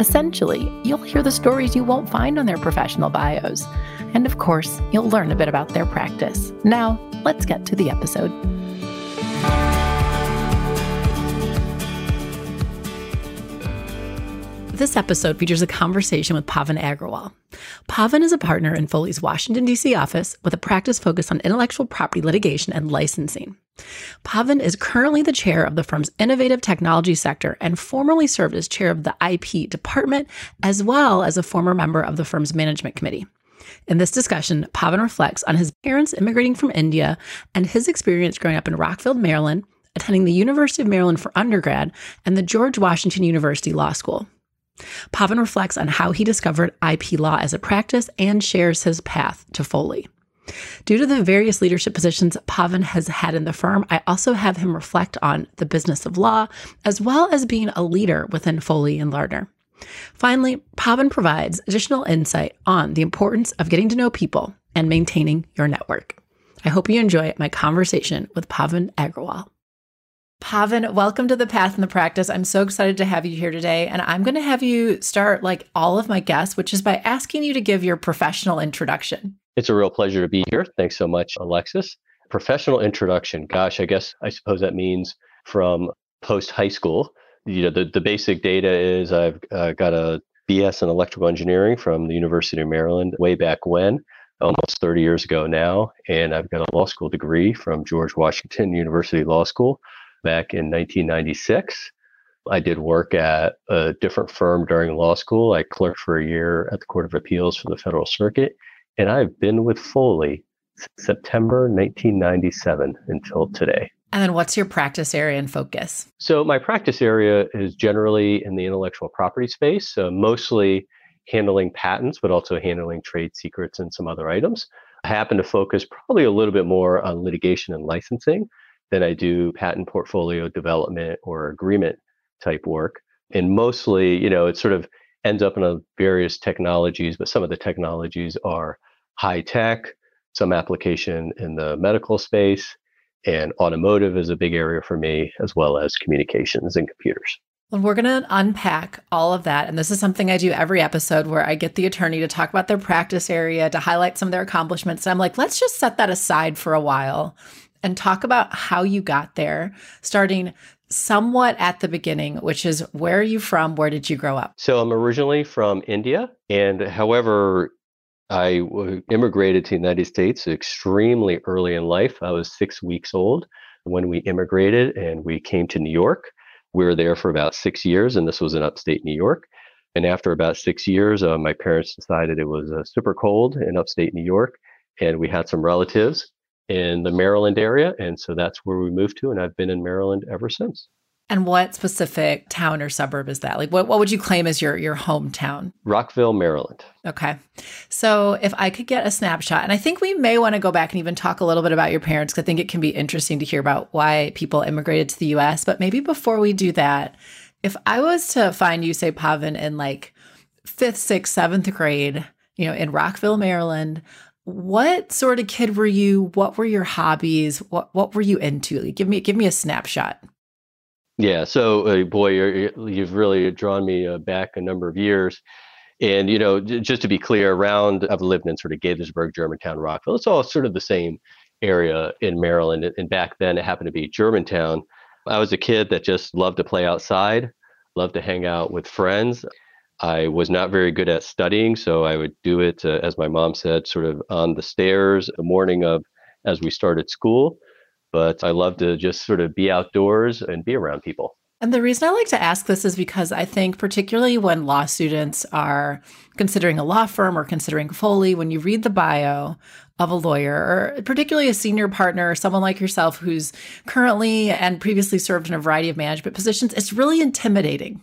Essentially, you'll hear the stories you won't find on their professional bios. And of course, you'll learn a bit about their practice. Now, let's get to the episode. This episode features a conversation with Pavan Agarwal. Pavan is a partner in Foley's Washington, D.C. office with a practice focused on intellectual property litigation and licensing. Pavan is currently the chair of the firm's innovative technology sector and formerly served as chair of the IP department, as well as a former member of the firm's management committee. In this discussion, Pavan reflects on his parents immigrating from India and his experience growing up in Rockville, Maryland, attending the University of Maryland for undergrad and the George Washington University Law School. Pavan reflects on how he discovered IP law as a practice and shares his path to Foley. Due to the various leadership positions Pavan has had in the firm, I also have him reflect on the business of law, as well as being a leader within Foley and Lardner. Finally, Pavan provides additional insight on the importance of getting to know people and maintaining your network. I hope you enjoy my conversation with Pavan Agarwal. Pavan, welcome to the Path and the Practice. I'm so excited to have you here today. And I'm going to have you start like all of my guests, which is by asking you to give your professional introduction. It's a real pleasure to be here. Thanks so much, Alexis. Professional introduction. Gosh, I guess I suppose that means from post high school. You know, the, the basic data is I've uh, got a BS in electrical engineering from the University of Maryland way back when, almost 30 years ago now. And I've got a law school degree from George Washington University Law School back in 1996. I did work at a different firm during law school. I clerked for a year at the Court of Appeals for the Federal Circuit, and I've been with Foley since September 1997 until today. And then what's your practice area and focus? So, my practice area is generally in the intellectual property space, so mostly handling patents, but also handling trade secrets and some other items. I happen to focus probably a little bit more on litigation and licensing than I do patent portfolio development or agreement type work. And mostly, you know, it sort of ends up in a various technologies, but some of the technologies are high tech, some application in the medical space, and automotive is a big area for me, as well as communications and computers. Well, we're going to unpack all of that. And this is something I do every episode where I get the attorney to talk about their practice area, to highlight some of their accomplishments. And I'm like, let's just set that aside for a while and talk about how you got there, starting somewhat at the beginning, which is where are you from? Where did you grow up? So I'm originally from India. And however, I immigrated to the United States extremely early in life. I was six weeks old when we immigrated and we came to New York. We were there for about six years, and this was in upstate New York. And after about six years, uh, my parents decided it was uh, super cold in upstate New York, and we had some relatives in the Maryland area. And so that's where we moved to. And I've been in Maryland ever since. And what specific town or suburb is that? Like what, what would you claim as your your hometown? Rockville, Maryland. Okay. So if I could get a snapshot, and I think we may want to go back and even talk a little bit about your parents, because I think it can be interesting to hear about why people immigrated to the US. But maybe before we do that, if I was to find you, say Pavan, in like fifth, sixth, seventh grade, you know, in Rockville, Maryland, what sort of kid were you? What were your hobbies? What what were you into? Like, give me give me a snapshot. Yeah, so uh, boy, you've really drawn me uh, back a number of years. And you know, just to be clear, around I've lived in sort of Gaithersburg, Germantown, Rockville. It's all sort of the same area in Maryland. And back then, it happened to be Germantown. I was a kid that just loved to play outside, loved to hang out with friends. I was not very good at studying, so I would do it, uh, as my mom said, sort of on the stairs the morning of as we started school. But I love to just sort of be outdoors and be around people. And the reason I like to ask this is because I think, particularly when law students are considering a law firm or considering Foley, when you read the bio of a lawyer, or particularly a senior partner, or someone like yourself who's currently and previously served in a variety of management positions, it's really intimidating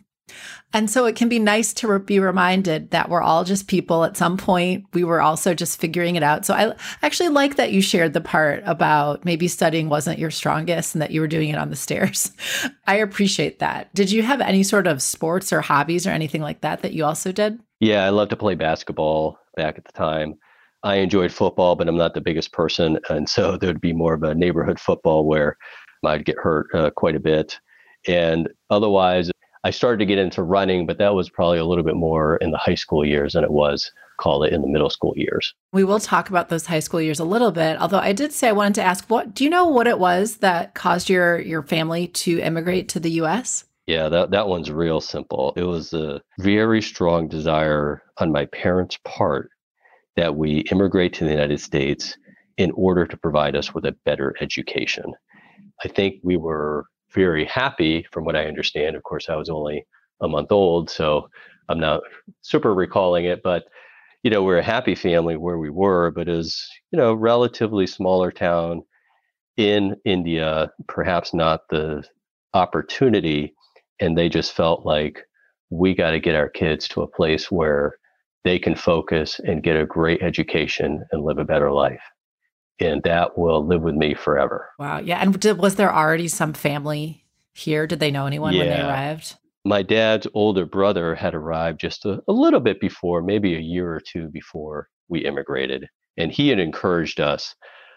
And so it can be nice to re- be reminded that we're all just people. At some point, we were also just figuring it out. So I actually like that you shared the part about maybe studying wasn't your strongest and that you were doing it on the stairs. I appreciate that. Did you have any sort of sports or hobbies or anything like that that you also did? Yeah, I love to play basketball back at the time. I enjoyed football, but I'm not the biggest person. And so there'd be more of a neighborhood football where I'd get hurt uh, quite a bit. And otherwise, I started to get into running, but that was probably a little bit more in the high school years than it was call it in the middle school years. We will talk about those high school years a little bit. Although I did say I wanted to ask what do you know what it was that caused your your family to immigrate to the US? Yeah, that, that one's real simple. It was a very strong desire on my parents' part that we immigrate to the United States in order to provide us with a better education. I think we were very happy, from what I understand. Of course, I was only a month old, so I'm not super recalling it, but you know, we're a happy family where we were, but as you know, relatively smaller town in India, perhaps not the opportunity, and they just felt like we got to get our kids to a place where they can focus and get a great education and live a better life and that will live with me forever. Wow. Yeah. And did, was there already some family here? Did they know anyone yeah. when they arrived? My dad's older brother had arrived just a, a little bit before, maybe a year or two before we immigrated. And he had encouraged us,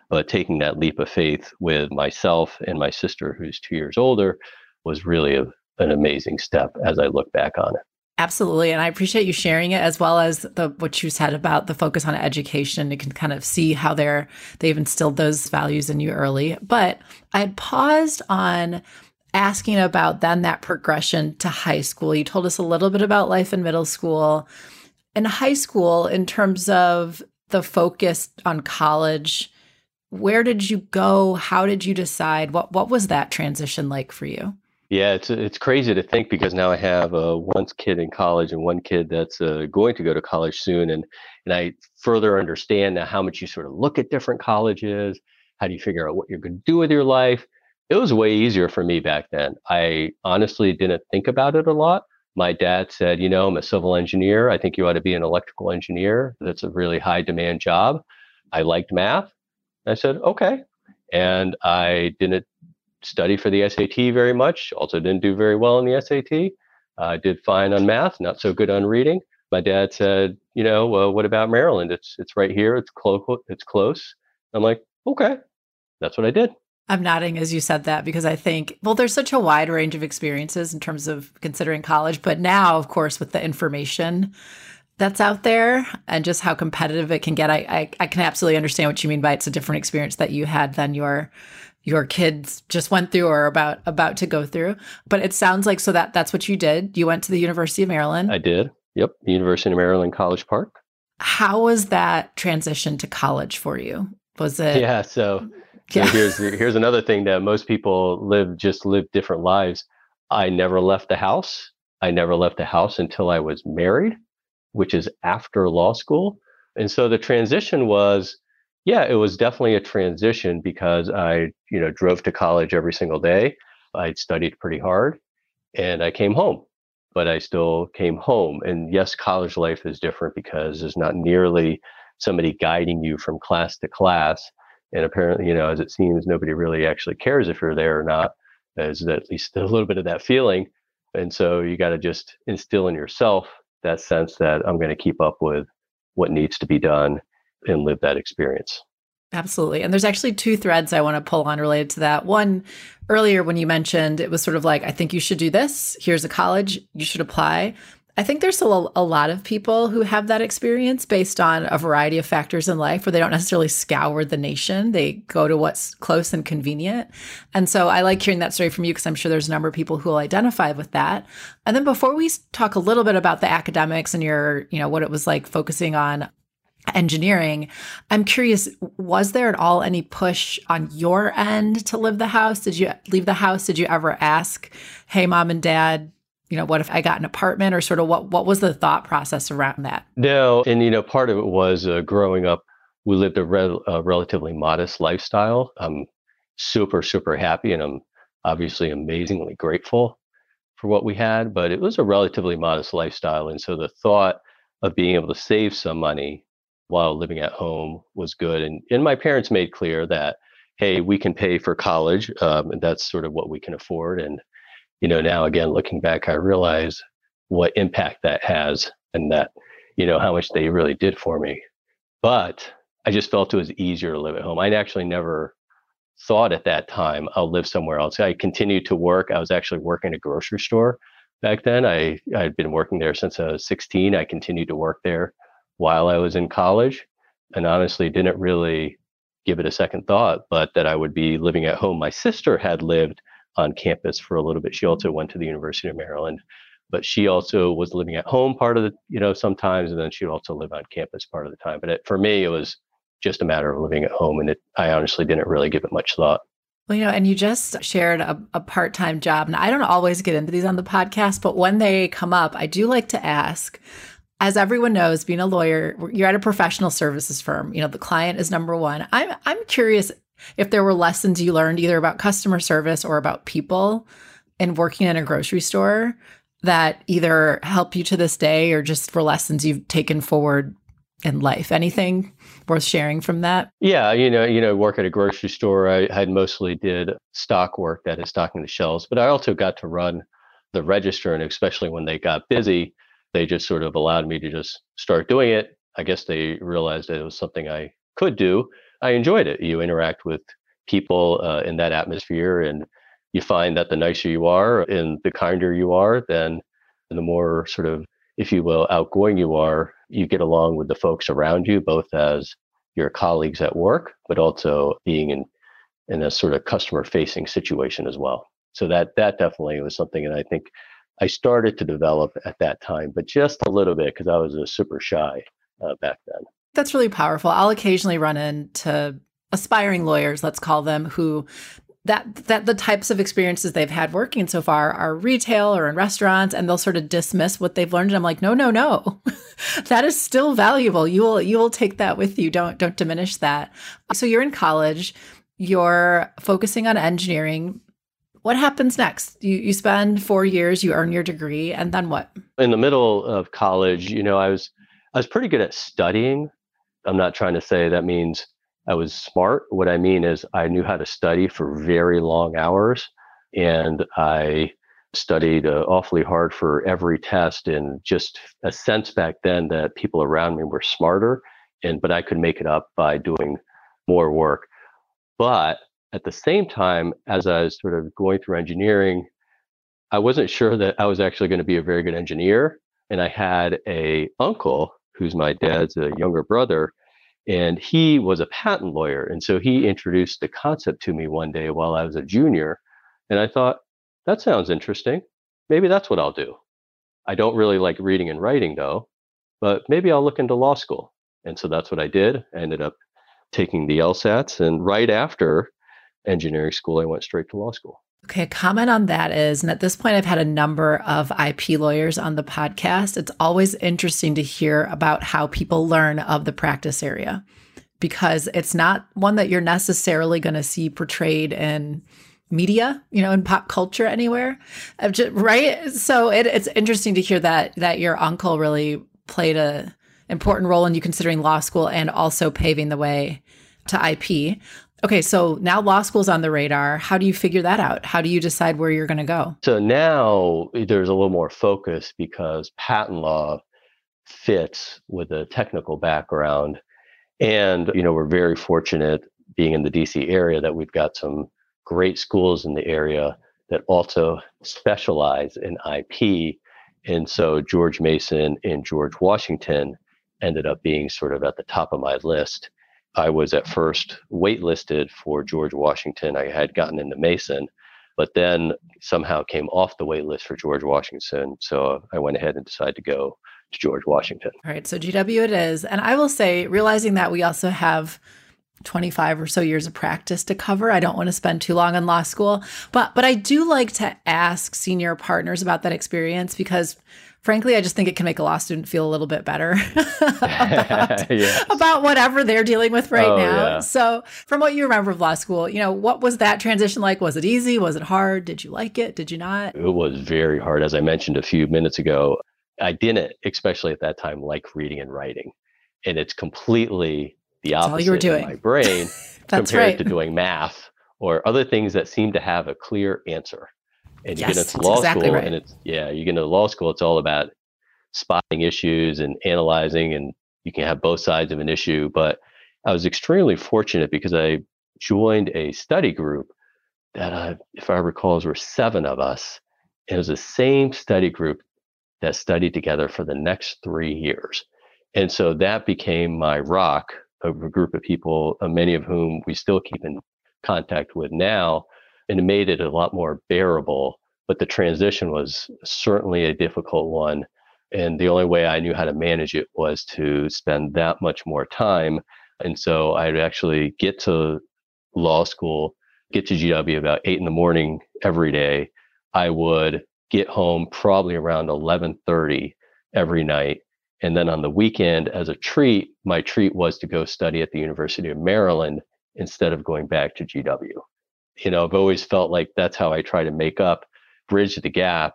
but taking that leap of faith with myself and my sister, who's two years older, was really a, an amazing step as I look back on it. Absolutely. And I appreciate you sharing it as well as the what you said about the focus on education. You can kind of see how they're they've instilled those values in you early. But I had paused on asking about then that progression to high school. You told us a little bit about life in middle school. In high school, in terms of the focus on college, where did you go? How did you decide? What what was that transition like for you? Yeah, it's it's crazy to think because now I have uh, one kid in college and one kid that's uh, going to go to college soon, and and I further understand now how much you sort of look at different colleges. How do you figure out what you're going to do with your life? It was way easier for me back then. I honestly didn't think about it a lot. My dad said, you know, I'm a civil engineer. I think you ought to be an electrical engineer. That's a really high demand job. I liked math. I said, okay. And I didn't study for the SAT very much. Also, didn't do very well in the SAT. I uh, did fine on math, not so good on reading. My dad said, "You know, well, what about Maryland? It's it's right here. It's close. It's close." I'm like, "Okay, that's what I did." I'm nodding as you said that because I think, well, there's such a wide range of experiences in terms of considering college. But now, of course, with the information that's out there and just how competitive it can get, I, I, I can absolutely understand what you mean by it's a different experience that you had than your your kids just went through or about about to go through. But it sounds like so that that's what you did. You went to the University of Maryland. I did. Yep, University of Maryland College Park. How was that transition to college for you? Was it Yeah, so, so here's here's another thing that most people live just live different lives. I never left the house. I never left the house until I was married, which is after law school. And so the transition was yeah, it was definitely a transition because I, you know, drove to college every single day. I studied pretty hard and I came home, but I still came home. And yes, college life is different because there's not nearly somebody guiding you from class to class. And apparently, you know, as it seems, nobody really actually cares if you're there or not. There's at least a little bit of that feeling. And so you got to just instill in yourself that sense that I'm going to keep up with what needs to be done and live that experience. Absolutely. And there's actually two threads I want to pull on related to that. One, earlier when you mentioned it was sort of like, I think you should do this. Here's a college, you should apply. I think there's still a, a, lot of people who have that experience based on a variety of factors in life where they don't necessarily scour the nation. They go to what's close and convenient. And so I like hearing that story from you because I'm sure there's a number of people who will identify with that. And then before we talk a little bit about the academics and your, you know, what it was like focusing on engineering. I'm curious, was there at all any push on your end to leave the house? Did you leave the house? Did you ever ask, hey, mom and dad, you know, what if I got an apartment or sort of what, what was the thought process around that? No. And, you know, part of it was uh, growing up, we lived a, re- a relatively modest lifestyle. I'm super, super happy and I'm obviously amazingly grateful for what we had, but it was a relatively modest lifestyle. And so the thought of being able to save some money while living at home was good. And, and my parents made clear that, hey, we can pay for college, um, and that's sort of what we can afford. And, you know, now again, looking back, I realize what impact that has and that, you know, how much they really did for me. But I just felt it was easier to live at home. I actually never thought at that time I'll live somewhere else. I continued to work. I was actually working at a grocery store back then. I I'd been working there since I was 16. I continued to work there while I was in college, and honestly didn't really give it a second thought. But that I would be living at home. My sister had lived on campus for a little bit. She also went to the University of Maryland, but she also was living at home part of the you know sometimes, and then she'd also live on campus part of the time. But it, for me, it was just a matter of living at home. And it, I honestly didn't really give it much thought. Well, you know, and you just shared a, a part time job. And I don't always get into these on the podcast, but when they come up, I do like to ask. As everyone knows, being a lawyer, you're at a professional services firm. You know, the client is number one. I'm I'm curious if there were lessons you learned either about customer service or about people in working in a grocery store that either help you to this day or just for lessons you've taken forward in life. Anything worth sharing from that? Yeah, you know, you know, work at a grocery store. I had mostly did stock work, that is stocking the shelves, but I also got to run the register, and especially when they got busy, they just sort of allowed me to just start doing it. I guess they realized that it was something I could do. I enjoyed it. You interact with people uh, in that atmosphere, and you find that the nicer you are and the kinder you are, then the more sort of, if you will, outgoing you are, you get along with the folks around you, both as your colleagues at work, but also being in in a sort of customer facing situation as well. So that that definitely was something that I think I started to develop at that time, but just a little bit because I was a super shy uh, back then. That's really powerful. I'll occasionally run into aspiring lawyers, let's call them, who that that the types of experiences they've had working so far are retail or in restaurants and they'll sort of dismiss what they've learned and I'm like no no no. That is still valuable. You will you will take that with you. Don't don't diminish that. So you're in college. You're focusing on engineering what happens next you you spend 4 years you earn your degree and then what in the middle of college you know I was I was pretty good at studying I'm not trying to say that means I was smart. What I mean is, I knew how to study for very long hours, and I studied uh, awfully hard for every test, and just a sense back then that people around me were smarter, and but I could make it up by doing more work. But at the same time, as I was sort of going through engineering, I wasn't sure that I was actually going to be a very good engineer. And I had a uncle who's my uh-huh. dad's a younger brother and he was a patent lawyer. And so he introduced the concept to me one day while I was a junior. And I thought, that sounds interesting. Maybe that's what I'll do. I don't really like reading and writing though, but maybe I'll look into law school. And so that's what I did. I ended up taking the LSATs. And right after engineering school, I went straight to law school. Okay, a comment on that is, and at this point, I've had a number of IP lawyers on the podcast. It's always interesting to hear about how people learn of the practice area because it's not one that you're necessarily going to see portrayed in media, you know, in pop culture anywhere, just, right? So it, it's interesting to hear that that your uncle really played a important role in you considering law school and also paving the way to IP. Okay, so now law school's on the radar. How do you figure that out? How do you decide where you're going to go? So now eh, there's a little more focus because patent law fits with a technical background. And, you know, we're very fortunate being in the DC area that we've got some great schools in the area that also specialize in IP. And so George Mason and George Washington ended up being sort of at the top of my list. I was at first waitlisted for George Washington. I had gotten into Mason, but then somehow came off the waitlist for George Washington. So I went ahead and decided to go to George Washington. All right. So GW it is. And I will say, realizing that we also have 25 or so years of practice to cover. I don't want to spend too long on law school, but but I do like to ask senior partners about that experience because frankly, I just think it can make a law student feel a little bit better about, yes. about, whatever they're dealing with right oh, now. Yeah. So, from what you remember of law school, you know, what was that transition like? Was it easy? Was it hard? Did you like it? Did you not? It was very hard. As I mentioned a few minutes ago, I didn't, especially at that time, like reading and writing. And it's completely the opposite all you were doing. in my brain compared right. to doing math or other things that seem to have a clear answer. And yes, you get into law exactly school, right. and it's yeah, you get into law school. It's all about spotting issues and analyzing, and you can have both sides of an issue. But I was extremely fortunate because I joined a study group that, uh, if I recall, there were seven of us. And it was the same study group that studied together for the next three years. And so that became my rock of a group of people, uh, many of whom we still keep in contact with now. And it made it a lot more bearable. But the transition was certainly a difficult one. And the only way I knew how to manage it was to spend that much more time. And so I'd actually get to law school, get to GW about eight in the morning every day. I would get home probably around 11:30 every night and then on the weekend, as a treat, my treat was to go study at the University of Maryland instead of going back to GW. You know, I've always felt like that's how I try to make up, bridge the gap,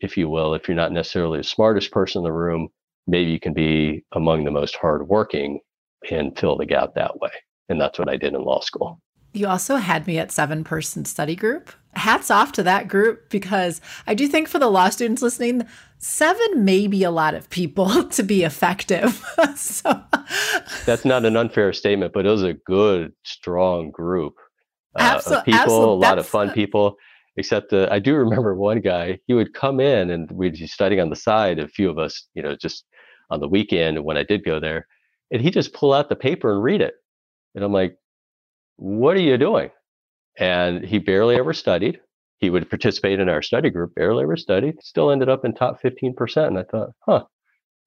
if you will. If you're not necessarily the smartest person in the room, maybe you can be among the most hardworking and fill the gap that way. And that's what I did in law school. You also had me at seven person study group. Hats off to that group because I do think for the law students listening, seven may be a lot of people to be effective. so that's not an unfair statement, but it was a good, strong group uh, of people, a lot of fun people. Except uh, I do remember one guy, he would come in and we'd be studying on the side, a few of us, you know, just on the weekend when I did go there, and he just pull out the paper and read it. And I'm like, what are you doing? And he barely ever studied. He would participate in our study group, barely ever studied, still ended up in top 15%. And I thought, huh,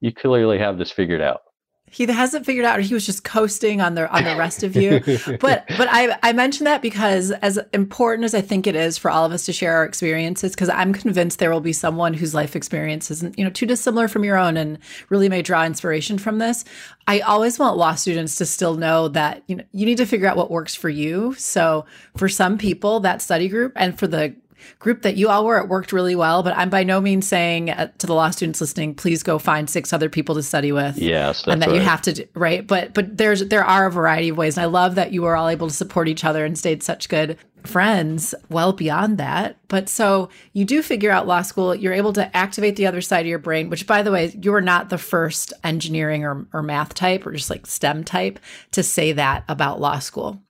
you clearly have this figured out he hasn't figured out he was just coasting on the on the rest of you. But but i i mentioned that because as important as i think it is for all of us to share our experiences because i'm convinced there will be someone whose life experience isn't you know too dissimilar from your own and really may draw inspiration from this. I always want law students to still know that you know you need to figure out what works for you. So for some people that study group and for the group that you all were, it worked really well. But I'm by no means saying uh, to the law students listening, please go find six other people to study with. Yes, and that right. you have to do, right. But but there's there are a variety of ways, and I love that you were all able to support each other and stayed such good friends well beyond that. But so you do figure out law school, you're able to activate the other side of your brain, which by the way, you're not the first engineering or, or math type or just like STEM type to say that about law school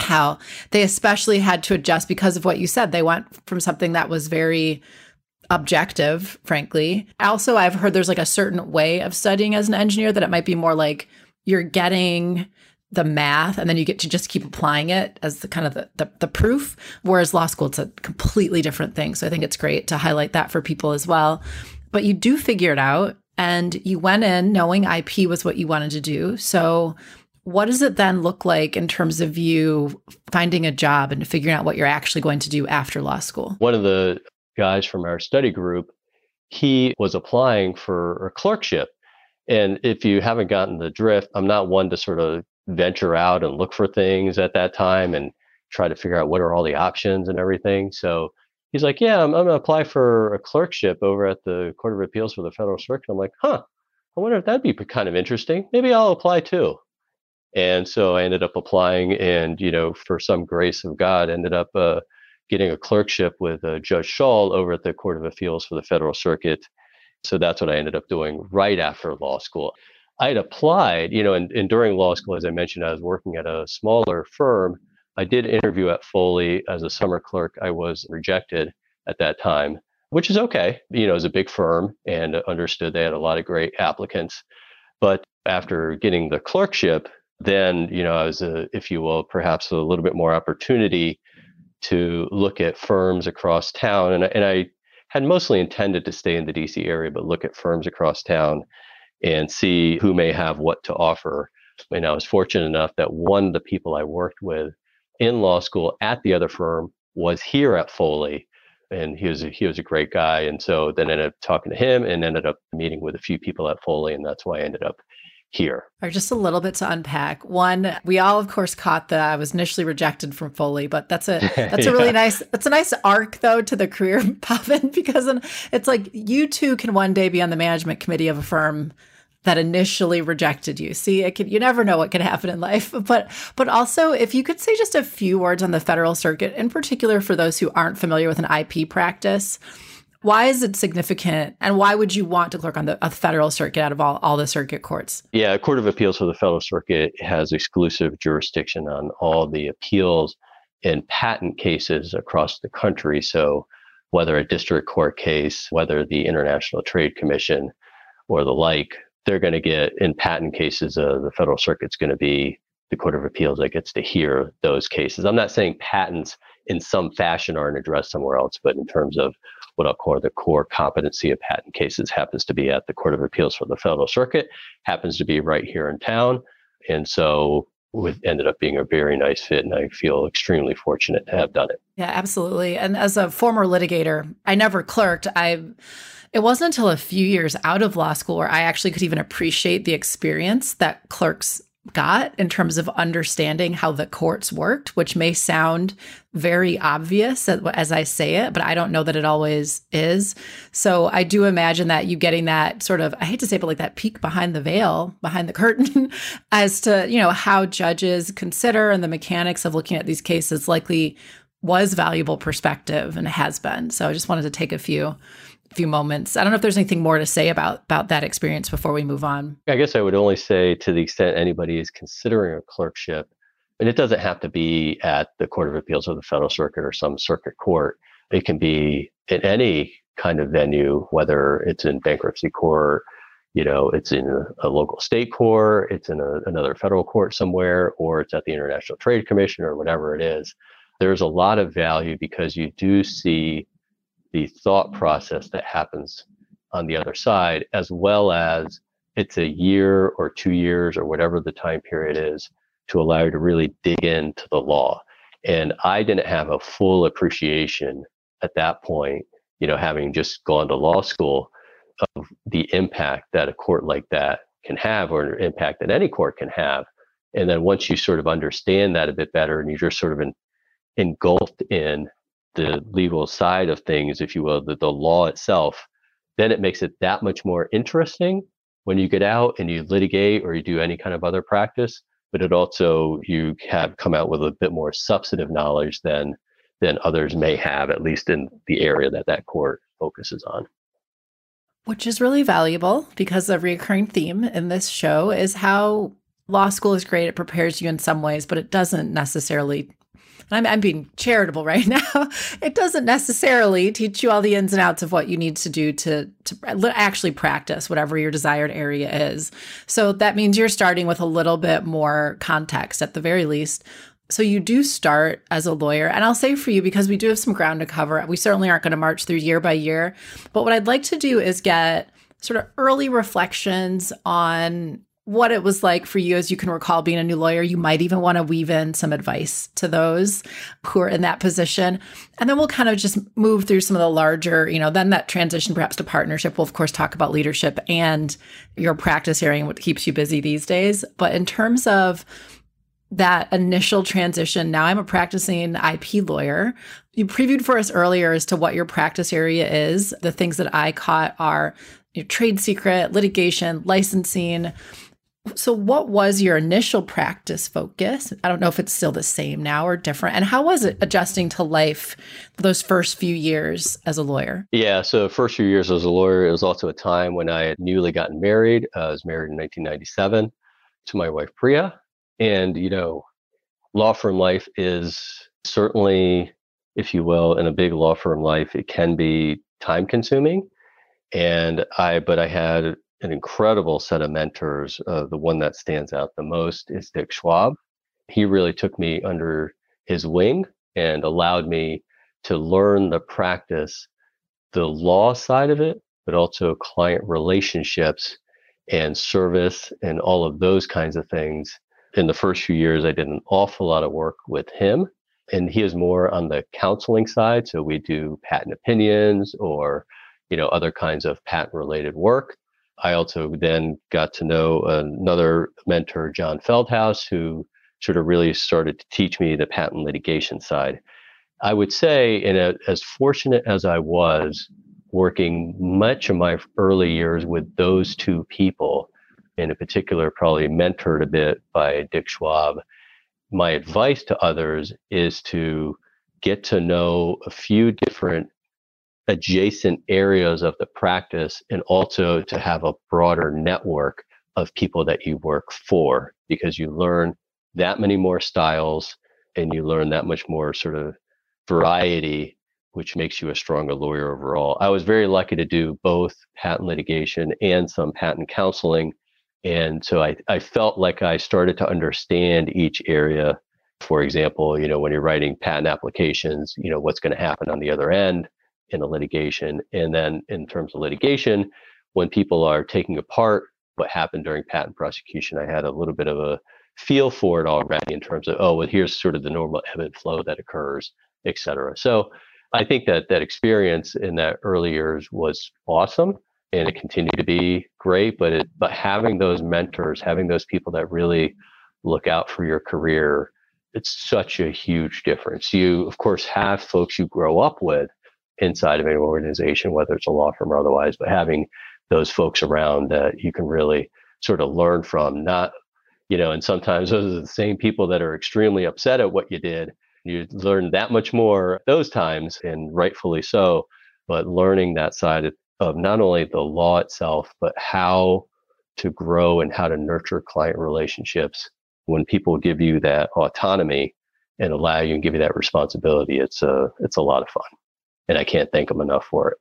how they especially had to adjust because of what you said. They went from something that was very objective, frankly. Also, I've heard there's like a certain way of studying as an engineer that it might be more like you're getting the math and then you get to just keep applying it as the kind of the, the, the, proof whereas law school it's a completely different thing so i think it's great to highlight that for people as well but you do figure it out and you went in knowing ip was what you wanted to do so what does it then look like in terms of you finding a job and figuring out what you're actually going to do after law school? One of the guys from our study group, he was applying for a clerkship. And if you haven't gotten the drift, I'm not one to sort of venture out and look for things at that time and try to figure out what are all the options and everything. So he's like, Yeah, I'm, I'm going to apply for a clerkship over at the Court of Appeals for the Federal Circuit. I'm like, Huh, I wonder if that'd be kind of interesting. Maybe I'll apply too. And so I ended up applying, and you know, for some grace of God, ended up uh, getting a clerkship with uh, Judge Schall over at the Court of Appeals for the Federal Circuit. So that's what I ended up doing right after law school. I had applied, you know, and, and during law school, as I mentioned, I was working at a smaller firm. I did interview at Foley as a summer clerk. I was rejected at that time, which is okay. You know, it was a big firm and understood they had a lot of great applicants. But after getting the clerkship, then you know as a if you will perhaps a little bit more opportunity to look at firms across town and, and i had mostly intended to stay in the dc area but look at firms across town and see who may have what to offer And I was fortunate enough that one of the people I worked with in law school at the other firm was here at Foley. And he was a, he was a great guy, and so then ended up talking to him, and ended up meeting with a few people at Foley, and that's why I ended up here. Right, just a little bit to unpack. One, we all of course caught that I was initially rejected from Foley, but that's a that's a really nice that's a nice arc though to the career Pavan because it's like you too can one day be on the management committee of a firm that initially rejected you. See, it could you never know what could happen in life. But but also if you could say just a few words on the federal circuit, in particular for those who aren't familiar with an IP practice why is it significant and why would you want to clerk on the a federal circuit out of all, all the circuit courts? Yeah, a Court of Appeals for the Federal Circuit has exclusive jurisdiction on all the appeals in patent cases across the country. So whether a district court case, whether the International Trade Commission or the like, they're going to get in patent cases, uh, the federal circuit's going to be the Court of Appeals that gets to hear those cases. I'm not saying patents in some fashion aren't addressed somewhere else, but in terms of what I'll call the core competency of patent cases happens to be at the Court of Appeals for the Federal Circuit, happens to be right here in town. And so it ended up being a very nice fit and I feel extremely fortunate to have done it. Yeah, absolutely. And as a former litigator, I never clerked. I it wasn't until a few years out of law school where I actually could even appreciate the experience that clerks got in terms of understanding how the courts worked, which may sound very obvious as I say it, but I don't know that it always is. So I do imagine that you getting that sort of, I hate to say, it, but like that peek behind the veil, behind the curtain, as to, you know, how judges consider and the mechanics of looking at these cases likely was valuable perspective and has been. So I just wanted to take a few few moments. I don't know if there's anything more to say about about that experience before we move on. I guess I would only say to the extent anybody is considering a clerkship, and it doesn't have to be at the Court of Appeals or the Federal Circuit or some circuit court. It can be in any kind of venue, whether it's in bankruptcy court, you know, it's in a, a local state court, it's in a, another federal court somewhere, or it's at the International Trade Commission or whatever it is. There's a lot of value because you do see the thought process that happens on the other side, as well as it's a year or two years or whatever the time period is to allow you to really dig into the law. And I didn't have a full appreciation at that point, you know, having just gone to law school of the impact that a court like that can have or an impact that any court can have. And then once you sort of understand that a bit better and you're just sort of in, engulfed in the legal side of things, if you will, the, the law itself, then it makes it that much more interesting when you get out and you litigate or you do any kind of other practice. But it also you have come out with a bit more substantive knowledge than than others may have, at least in the area that that court focuses on. Which is really valuable because a recurring theme in this show is how law school is great. It prepares you in some ways, but it doesn't necessarily I'm, I'm being charitable right now. it doesn't necessarily teach you all the ins and outs of what you need to do to, to actually practice whatever your desired area is. So that means you're starting with a little bit more context at the very least. So you do start as a lawyer. And I'll say for you, because we do have some ground to cover, we certainly aren't going to march through year by year. But what I'd like to do is get sort of early reflections on what it was like for you as you can recall being a new lawyer. You might even want to weave in some advice to those who are in that position. And then we'll kind of just move through some of the larger, you know, then that transition perhaps to partnership. We'll, of course, talk about leadership and your practice area and what keeps you busy these days. But in terms of that initial transition, now I'm a practicing IP lawyer. You previewed for us earlier as to what your practice area is. The things that I caught are trade secret, litigation, licensing so, what was your initial practice focus? I don't know if it's still the same now or different. And how was it adjusting to life those first few years as a lawyer? Yeah, so first few years as a lawyer, it was also a time when I had newly gotten married. Uh, I was married in 1997 to my wife Priya, and you know, law firm life is certainly, if you will, in a big law firm life, it can be time consuming. And I, but I had an incredible set of mentors. Uh, the one that stands out the most is Dick Schwab. He really took me under his wing and allowed me to learn the practice, the law side of it, but also client relationships and service and all of those kinds of things. In the first few years, I did an awful lot of work with him. And he is more on the counseling side. So we do patent opinions or, you know, other kinds of patent related work. I also then got to know another mentor, John Feldhaus, who sort of really started to teach me the patent litigation side. I would say, in a, as fortunate as I was working much of my early years with those two people, in particular, probably mentored a bit by Dick Schwab, my advice to others is to get to know a few different adjacent areas of the practice and also to have a broader network of people that you work for because you learn that many more styles and you learn that much more sort of variety which makes you a stronger lawyer overall. I was very lucky to do both patent litigation and some patent counseling. And so I, I felt like I started to understand each area. For example, you know, when you're writing patent applications, you know, what's going to happen on the other end in a litigation. And then in terms of litigation, when people are taking apart what happened during patent prosecution, I had a little bit of a feel for it already in terms of, oh, well, here's sort of the normal ebb and flow that occurs, et cetera. So I think that that experience in that early years was awesome and it continued to be great. But it, but having those mentors, having those people that really look out for your career, it's such a huge difference. You, of course, have folks you grow up with inside of an organization, whether it's a law firm or otherwise, but having those folks around that you can really sort of learn from, not, you know, and sometimes those are the same people that are extremely upset at what you did you learn that much more those times, and rightfully so. But learning that side of not only the law itself, but how to grow and how to nurture client relationships when people give you that autonomy and allow you and give you that responsibility. It's a it's a lot of fun, and I can't thank them enough for it.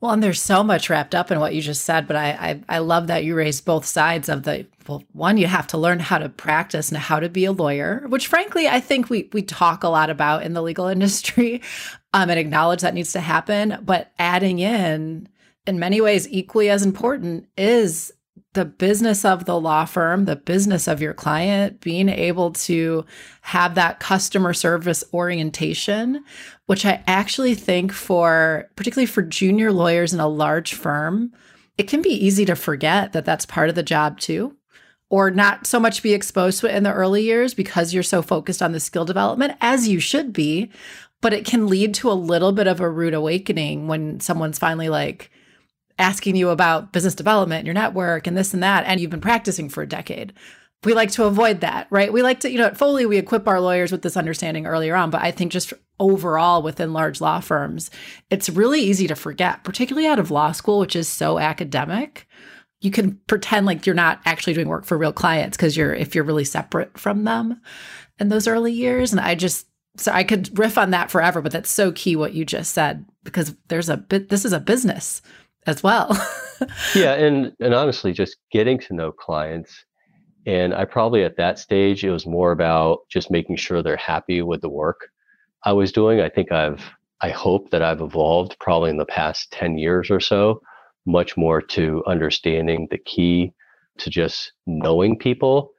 Well, and there's so much wrapped up in what you just said, but I, I, I love that you raised both sides of the well, one, you have to learn how to practice and how to be a lawyer, which frankly I think we we talk a lot about in the legal industry, um, and acknowledge that needs to happen. But adding in, in many ways, equally as important is the business of the law firm, the business of your client, being able to have that customer service orientation, which I actually think for, particularly for junior lawyers in a large firm, it can be easy to forget that that's part of the job too, or not so much be exposed to it in the early years because you're so focused on the skill development as you should be. But it can lead to a little bit of a rude awakening when someone's finally like, asking you about business development, your network, and this and that, and you've been practicing for a decade. We like to avoid that, right? We like to, you know, at Foley, we equip our lawyers with this understanding earlier on, but I think just overall within large law firms, it's really easy to forget, particularly out of law school, which is so academic. You can pretend like you're not actually doing work for real clients because you're, if you're really separate from them in those early years. And I just, so I could riff on that forever, but that's so key what you just said because there's a bit, this is a business as well. yeah, and and honestly, just getting to know clients, and I probably at that stage it was more about just making sure they're happy with the work I was doing. I think I've I hope that I've evolved probably in the past ten years or so, much more to understanding the key to just knowing people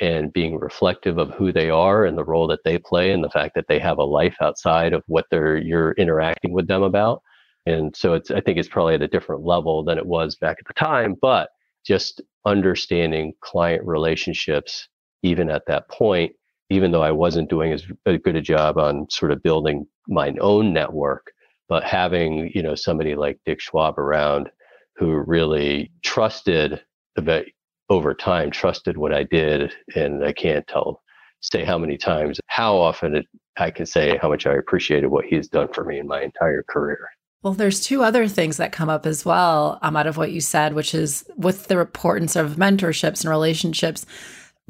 and being reflective of who they are and the role that they play and the fact that they have a life outside of what they're you're interacting with them about and so it's, I think it's probably at a different level than it was back at the time, but just understanding client relationships, even at that point, even though I wasn't doing as good a job on sort of building my own network, but having, you know, somebody like Dick Schwab around who really trusted the over time, trusted what I did. And I can't tell, say how many times, how often it, I can say how much I appreciated what he's done for me in my entire career. Well, there's two other things that come up as well um, out of what you said, which is with the importance of mentorships and relationships.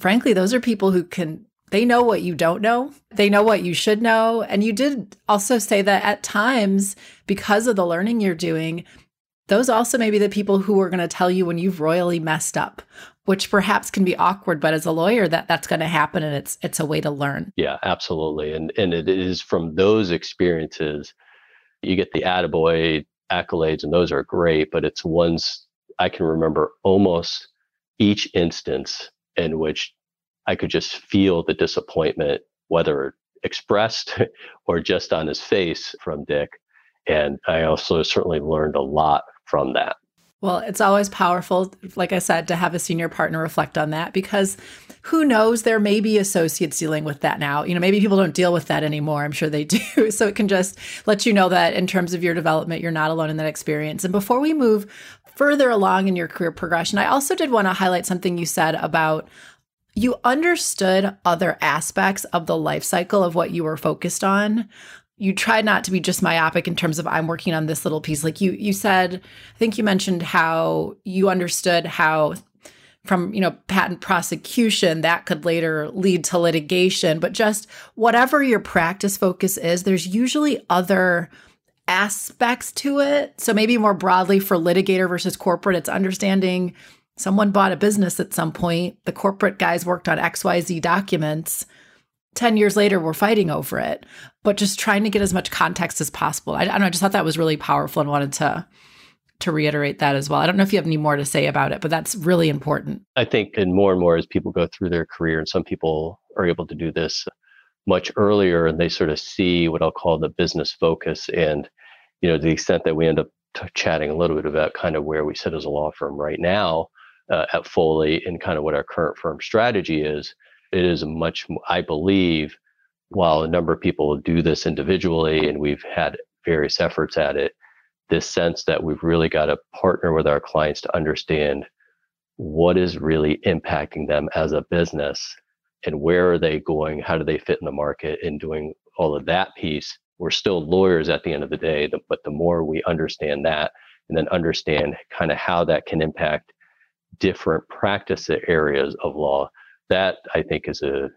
Frankly, those are people who can, they know what you don't know, they know what you should know. And you did also say that at times, because of the learning you're doing, those also may be the people who are going to tell you when you've royally messed up which perhaps can be awkward but as a lawyer that that's going to happen and it's it's a way to learn yeah absolutely and and it is from those experiences you get the attaboy accolades and those are great, but it's ones I can remember almost each instance in which I could just feel the disappointment, whether expressed or just on his face from Dick. And I also certainly learned a lot from that. Well, it's always powerful, like I said, to have a senior partner reflect on that because who knows, there may be associates dealing with that now. You know, maybe people don't deal with that anymore. I'm sure they do. So it can just let you know that in terms of your development, you're not alone in that experience. And before we move further along in your career progression, I also did want to highlight something you said about you understood other aspects of the life cycle of what you were focused on you tried not to be just myopic in terms of i'm working on this little piece. Like you you said i think you mentioned how you understood how from you know patent prosecution that could later lead to litigation. But just whatever your practice focus is there's usually other aspects to it. So maybe more broadly for litigator versus corporate it's understanding someone bought a business at some point. The corporate guys worked on xyz documents 10 years later we're fighting over it but just trying to get as much context as possible. I, I, don't know i just thought that was really powerful and wanted to to reiterate that as well. I don't know if you have any more to say about it but that's really important. I think and more and more as people go through their career and some people are able to do this much earlier and they sort of see what i'll call the business focus. And you know the extent that we end up t- chatting a little bit about kind of where we sit as a law firm right now uh, at foley and kind of what our current firm strategy is it is much, I believe, while a number of people do this individually and we've had various efforts at it, this sense that we've really got to partner with our clients to understand what is really impacting them as a business and where are they going, how do they fit in the market, and doing all of that piece. We're still lawyers at the end of the day, but the more we understand that and then understand kind of how that can impact different practice areas of law, that I think is a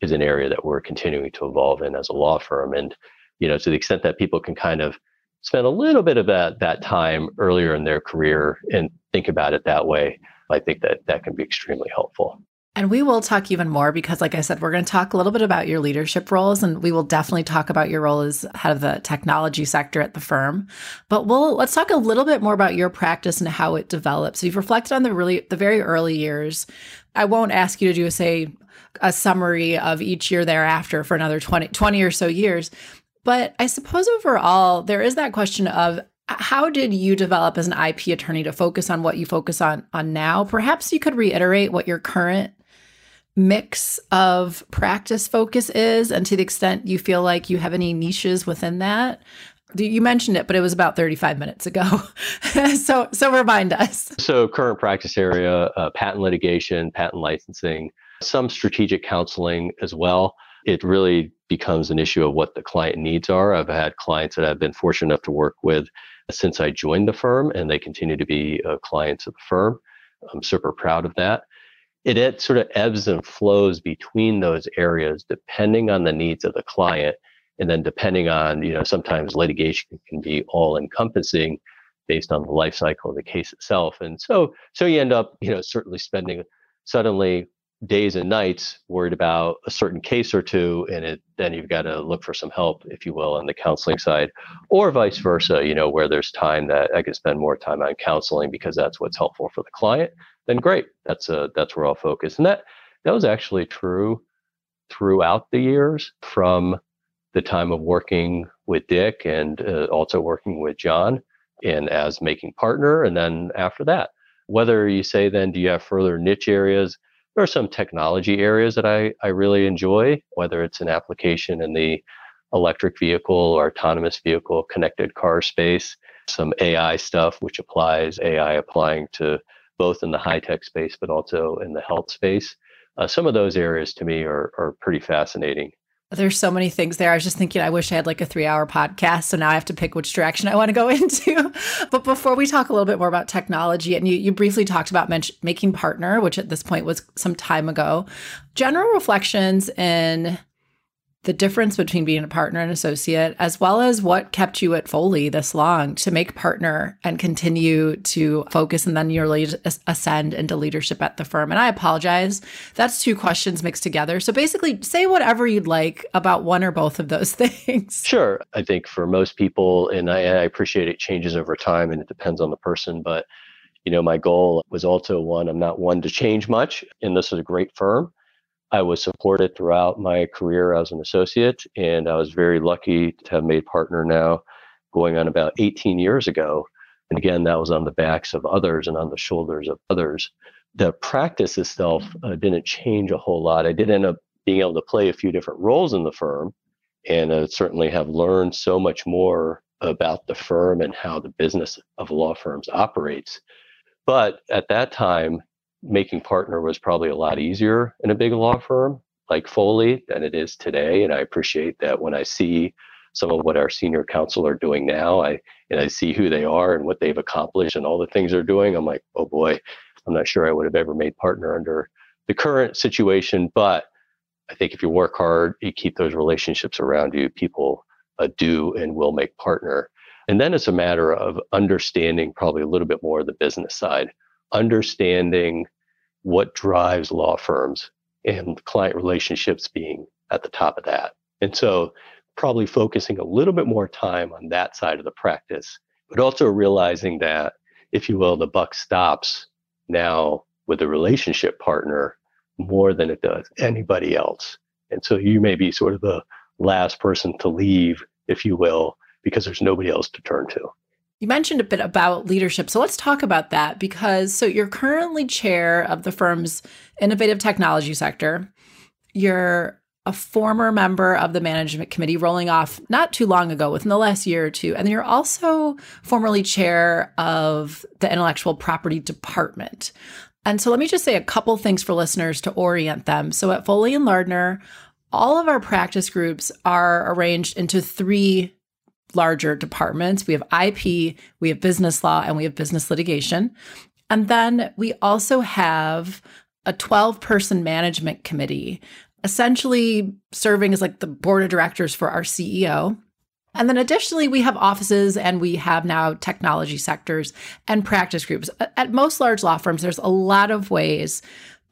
is an area that we're continuing to evolve in as a law firm. And you know, to the extent that people can kind of spend a little bit of that that time earlier in their career and think about it that way, I think that that can be extremely helpful. And we will talk even more because, like I said, we're going to talk a little bit about your leadership roles, and we will definitely talk about your role as head of the technology sector at the firm. But we'll let's talk a little bit more about your practice and how it develops. So you've reflected on the really the very early years. I won't ask you to do a say a summary of each year thereafter for another 20, 20 or so years. But I suppose overall, there is that question of how did you develop as an IP attorney to focus on what you focus on on now? Perhaps you could reiterate what your current mix of practice focus is and to the extent you feel like you have any niches within that you mentioned it but it was about 35 minutes ago. So so remind us. So current practice area uh, patent litigation patent licensing some strategic counseling as well. It really becomes an issue of what the client needs are. I've had clients that i've been fortunate enough to work with since i joined the firm and they continue to be uh, clients of the firm. I'm super proud of that. It, it sort of ebbs and flows between those areas depending on the needs of the client and then depending on you know sometimes litigation can be all encompassing based on the life cycle of the case itself. And so so you end up you know certainly spending suddenly days and nights worried about a certain case or two and it then you've got to look for some help if you will on the counseling side or vice versa you know where there's time that i can spend more time on counseling because that's what's helpful for the client then great that's a that's where i'll focus. And that that was actually true throughout the years from the time of working with dick and uh, also working with john and as making partner and then after that whether you say then do you have further niche areas there are some technology areas that I, I really enjoy, whether it's an application in the electric vehicle or autonomous vehicle connected car space, some AI stuff, which applies AI applying to both in the high tech space, but also in the health space. Uh, some of those areas to me are, are pretty fascinating. There's so many things there. I was just thinking, I wish I had like a three hour podcast. So now I have to pick which direction I want to go into. but before we talk a little bit more about technology, and you, you briefly talked about men- making partner, which at this point was some time ago, general reflections in the difference between being a partner and associate, as well as what kept you at Foley this long to make partner and continue to focus and then nearly ascend into leadership at the firm. And I apologize. That's two questions mixed together. So basically, say whatever you'd like about one or both of those things. Sure. I think for most people, and I, I appreciate it changes over time and it depends on the person, but you know, my goal was also one, I'm not one to change much, and this is a great firm. I was supported throughout my career as an associate, and I was very lucky to have made partner now going on about 18 years ago. And again, that was on the backs of others and on the shoulders of others. The practice itself uh, didn't change a whole lot. I did end up being able to play a few different roles in the firm and certainly have learned so much more about the firm and how the business of law firms operates. But at that time, making partner was probably a lot easier in a big law firm like Foley than it is today. And I appreciate that when I see some of what our senior counsel are doing now, I and I see who they are and what they've accomplished and all the things they're doing. I'm like, oh boy, I'm not sure I would have ever made partner under the current situation. But I think if you work hard, you keep those relationships around you, people uh, do and will make partner. And then it's a matter of understanding probably a little bit more of the business side understanding what drives law firms and client relationships being at the top of that. And so, probably focusing a little bit more time on that side of the practice, but also realizing that, if you will, the buck stops now with a relationship partner more than it does anybody else. And so, you may be sort of the last person to leave, if you will, because there's nobody else to turn to. You mentioned a bit about leadership. So let's talk about that because so you're currently chair of the firm's innovative technology sector. You're a former member of the management committee rolling off not too long ago within the last year or two and then you're also formerly chair of the intellectual property department and so let me just say a couple things for listeners to orient them so at foley and lardner all of our practice groups are arranged into three larger departments. We have IP, we have business law, and we have business litigation. And then we also have a 12 person management committee, essentially serving as like the board of directors for our CEO. And then additionally, we have offices and we have now technology sectors and practice groups. At most large law firms, there's a lot of ways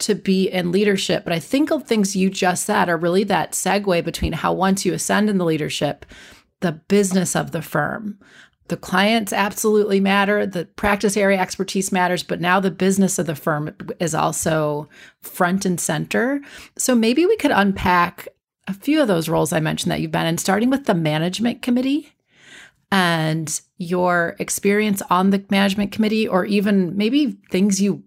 to be in leadership. But I think of things you just said are really that segue between how once you ascend in the leadership, the business of the firm. The clients absolutely matter, the practice area expertise matters, but now the business of the firm is also front and center. So maybe we could unpack a few of those roles I mentioned that you've been in, starting with the management committee and your experience on the management committee, or even maybe things you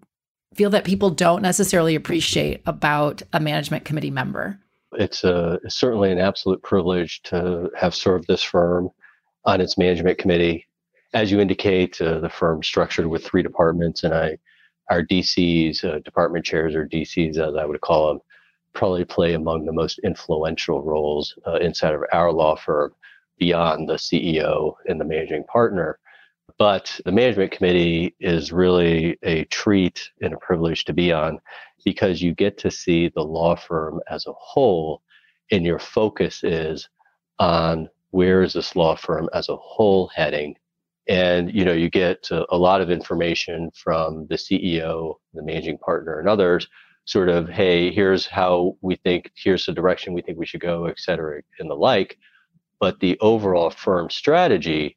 feel that people don't necessarily appreciate about a management committee member it's a it's certainly an absolute privilege to have served this firm on its management committee. As you indicate, uh, the firm structured with three departments, and I, our DCs, uh, department chairs or DCs, as I would call them, probably play among the most influential roles uh, inside of our law firm beyond the CEO and the managing partner. But the management committee is really a treat and a privilege to be on because you get to see the law firm as a whole and your focus is on where is this law firm as a whole heading. And you know you get a lot of information from the ceo the managing partner and others sort of hey here's how we think here's the direction we think we should go et cetera and the like. But the overall firm strategy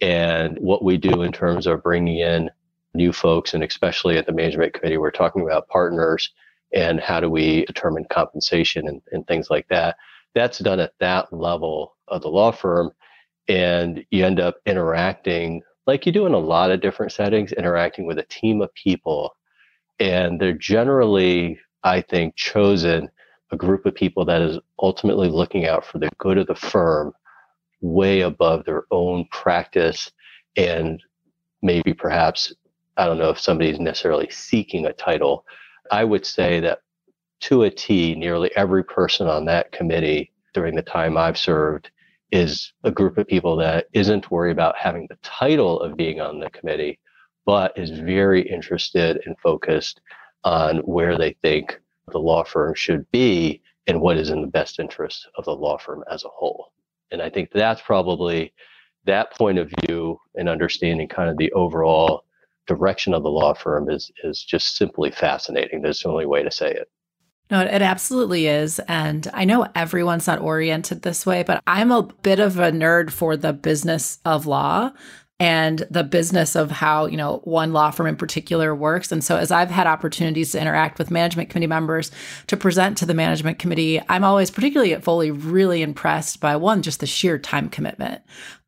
and what we do in terms of bringing in new folks, and especially at the management committee, we're talking about partners and how do we determine compensation and, and things like that. That's done at that level of the law firm. And you end up interacting like you do in a lot of different settings, interacting with a team of people. And they're generally, I think, chosen a group of people that is ultimately looking out for the good of the firm way above their own practice and maybe perhaps I don't know if somebody's necessarily seeking a title. I would say that to a T, nearly every person on that committee during the time I've served is a group of people that isn't worried about having the title of being on the committee, but is very interested and focused on where they think the law firm should be and what is in the best interest of the law firm as a whole. And I think that's probably that point of view and understanding kind of the overall direction of the law firm is is just simply fascinating. There's the only way to say it. No, it absolutely is. And I know everyone's not oriented this way, but I'm a bit of a nerd for the business of law. And the business of how, you know, one law firm in particular works. And so as I've had opportunities to interact with management committee members to present to the management committee, I'm always particularly at Foley really impressed by one just the sheer time commitment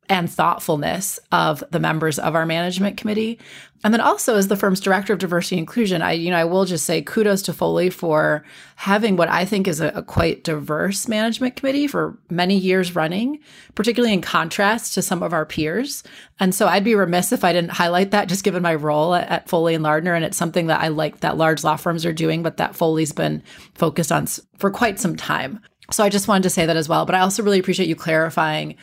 and thoughtfulness of the members of our management committee. And then also as the firm's director of diversity and inclusion, I, you know, I will just say kudos to Foley for having what I think is a, a, quite diverse management committee for many years running, particularly in contrast to some of our peers. And so I'd be remiss if I didn't highlight that just given my role at, at Foley and Lardner. And it's something that I like that large law firms are doing, but that Foley's been focused on for quite some time. So I just wanted to say that as well. But I also really appreciate you clarifying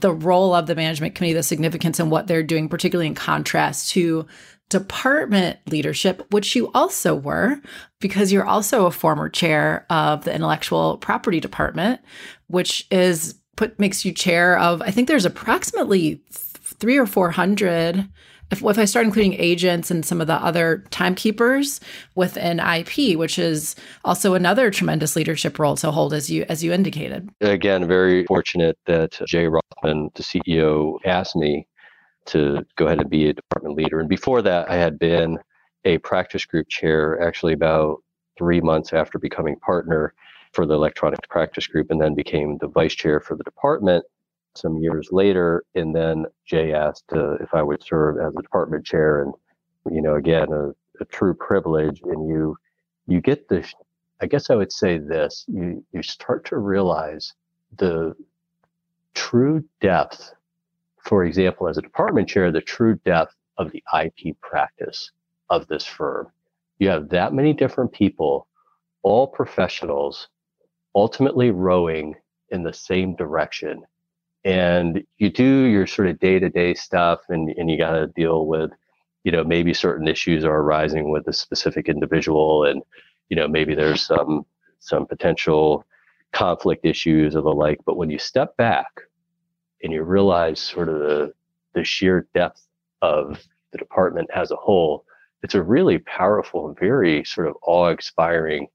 the role of the management committee, the significance and what they're doing, particularly in contrast to department leadership, which you also were, because you're also a former chair of the intellectual property department, which is put makes you chair of, I think there's approximately three or 400 if, if I start including agents and some of the other timekeepers within IP, which is also another tremendous leadership role to hold, as you as you indicated. Again, very fortunate that Jay Rothman, the CEO, asked me to go ahead and be a department leader. And before that, I had been a practice group chair actually about three months after becoming partner for the electronic practice group and then became the vice chair for the department some years later. And then Jay asked uh, if I would serve as a department chair. And, you know, again, a, a true privilege. And you, you get the, I guess I would say this, you, you start to realize the true depth, for example, as a department chair, the true depth of the IP practice of this firm. You have that many different people, all professionals, ultimately rowing in the same direction and you do your sort of day-to-day stuff and, and you got to deal with you know maybe certain issues are arising with a specific individual and you know maybe there's some some potential conflict issues or the like. But when you step back and you realize sort of the the sheer depth of the department as a whole it's a really powerful and very sort of awe-inspiring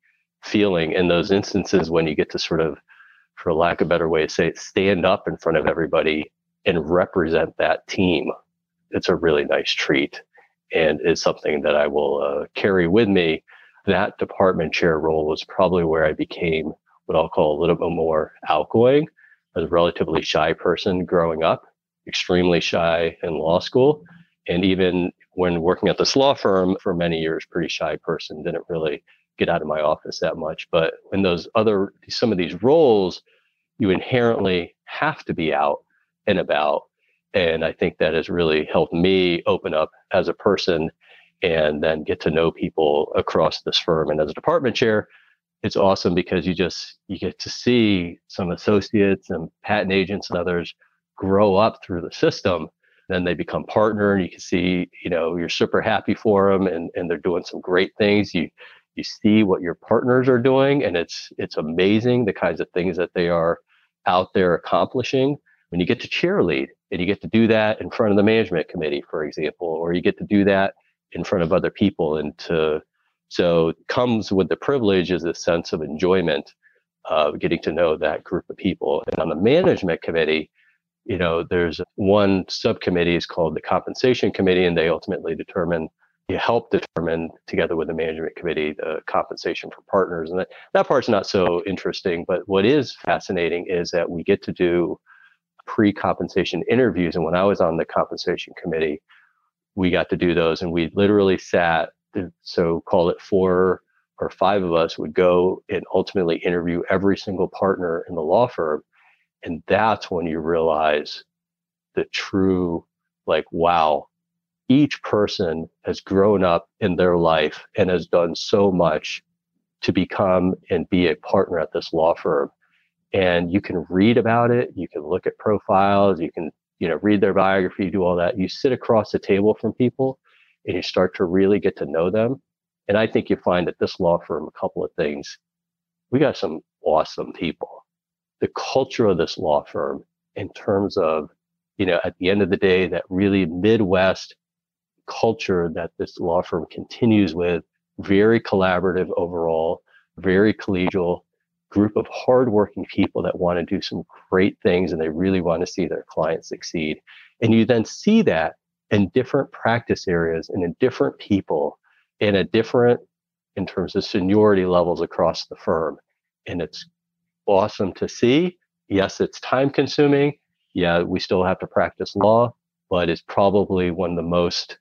feeling in those instances when you get to sort of for lack of a better way to say it, stand up in front of everybody and represent that team. It's a really nice treat and is something that I will uh, carry with me. That department chair role was probably where I became what I'll call a little bit more outgoing. as a relatively shy person growing up, extremely shy in law school. And even when working at this law firm for many years, pretty shy person, didn't really get out of my office that much. But in those other, some of these roles, you inherently have to be out and about. And I think that has really helped me open up as a person and then get to know people across this firm. And as a department chair, it's awesome because you just you get to see some associates and patent agents and others grow up through the system then they become partner and you can see you know you're super happy for them and, and they're doing some great things you you see what your partners are doing and it's it's amazing the kinds of things that they are out there accomplishing. When you get to cheerlead and you get to do that in front of the management committee for example or you get to do that in front of other people and to so comes with the privilege is a sense of enjoyment of getting to know that group of people. And on the management committee you know there's one subcommittee is called the compensation committee and they ultimately determine you help determine together with the management committee the compensation for partners and that, that part's not so interesting but what is fascinating is that we get to do pre-compensation interviews and when i was on the compensation committee we got to do those and we literally sat so call it four or five of us would go and ultimately interview every single partner in the law firm and that's when you realize the true like wow each person has grown up in their life and has done so much to become and be a partner at this law firm. And you can read about it, you can look at profiles, you can, you know, read their biography, do all that. You sit across the table from people and you start to really get to know them. And I think you find at this law firm a couple of things. We got some awesome people. The culture of this law firm in terms of, you know, at the end of the day, that really Midwest culture that this law firm continues with, very collaborative overall, very collegial group of hardworking people that want to do some great things and they really want to see their clients succeed. And you then see that in different practice areas and in different people and a different in terms of seniority levels across the firm. And it's awesome to see. Yes, it's time consuming. Yeah, we still have to practice law, but it's probably one of the most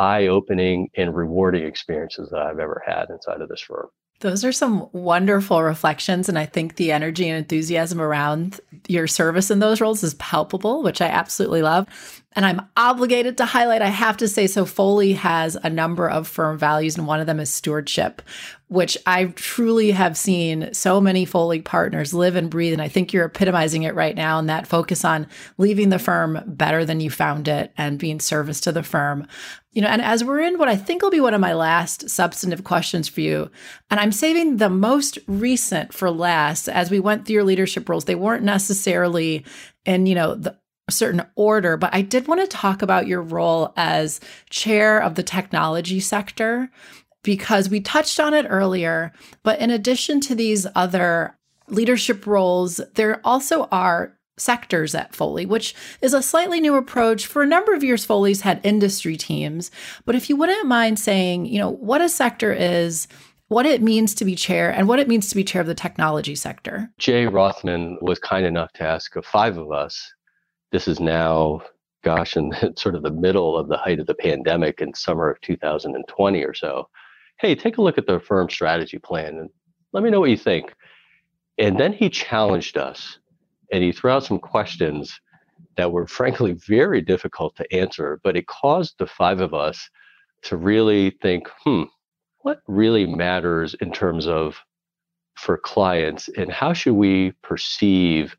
eye opening and rewarding experiences that I've ever had inside of this firm. Those are some wonderful reflections. And I think the energy and enthusiasm around your service in those roles is palpable, which I absolutely love. And I'm obligated to highlight, I have to say, so Foley has a number of firm values, and one of them is stewardship, which I truly have seen so many Foley partners live and breathe. And I think you're epitomizing it right now And that focus on leaving the firm better than you found it and being service to the firm. You know, and as we're in what I think will be one of my last substantive questions for you, and I'm saving the most recent for last as we went through your leadership roles, they weren't necessarily in, you know, the certain order, but I did want to talk about your role as chair of the technology sector because we touched on it earlier. But in addition to these other leadership roles, there also are sectors at Foley, which is a slightly new approach. For a number of years, Foley's had industry teams. But if you wouldn't mind saying, you know, what a sector is, what it means to be chair, and what it means to be chair of the technology sector. Jay Rothman was kind enough to ask of five of us this is now, gosh, in sort of the middle of the height of the pandemic in summer of 2020 or so. Hey, take a look at the firm strategy plan and let me know what you think. And then he challenged us and he threw out some questions that were frankly very difficult to answer, but it caused the five of us to really think, hmm, what really matters in terms of for clients and how should we perceive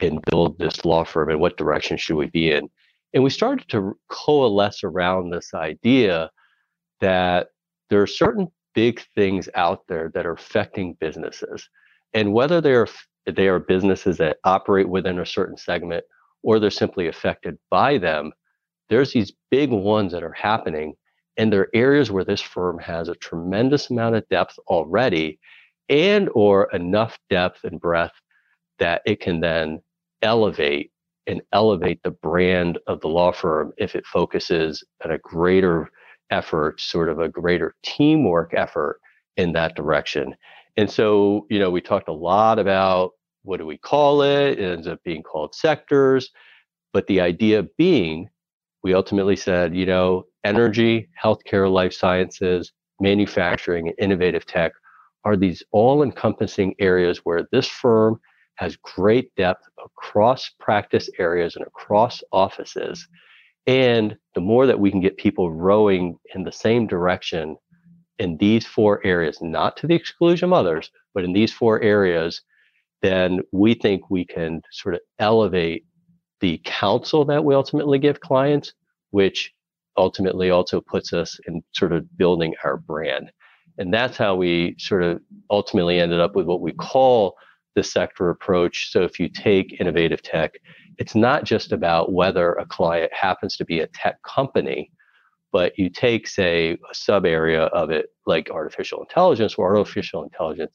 and build this law firm and what direction should we be in and we started to coalesce around this idea that there are certain big things out there that are affecting businesses. And whether they are they are businesses that operate within a certain segment or they're simply affected by them there's these big ones that are happening and there are areas where this firm has a tremendous amount of depth already and or enough depth and breadth that it can then elevate and elevate the brand of the law firm if it focuses at a greater effort, sort of a greater teamwork effort in that direction. And so, you know, we talked a lot about what do we call it? It ends up being called sectors. But the idea being, we ultimately said, you know, energy, healthcare, life sciences, manufacturing, and innovative tech are these all encompassing areas where this firm has great depth across practice areas and across offices. And the more that we can get people rowing in the same direction in these four areas, not to the exclusion of others, but in these four areas, then we think we can sort of elevate the counsel that we ultimately give clients, which ultimately also puts us in sort of building our brand. And that's how we sort of ultimately ended up with what we call the sector approach. So if you take innovative tech, it's not just about whether a client happens to be a tech company, but you take, say, a sub area of it like artificial intelligence, where artificial intelligence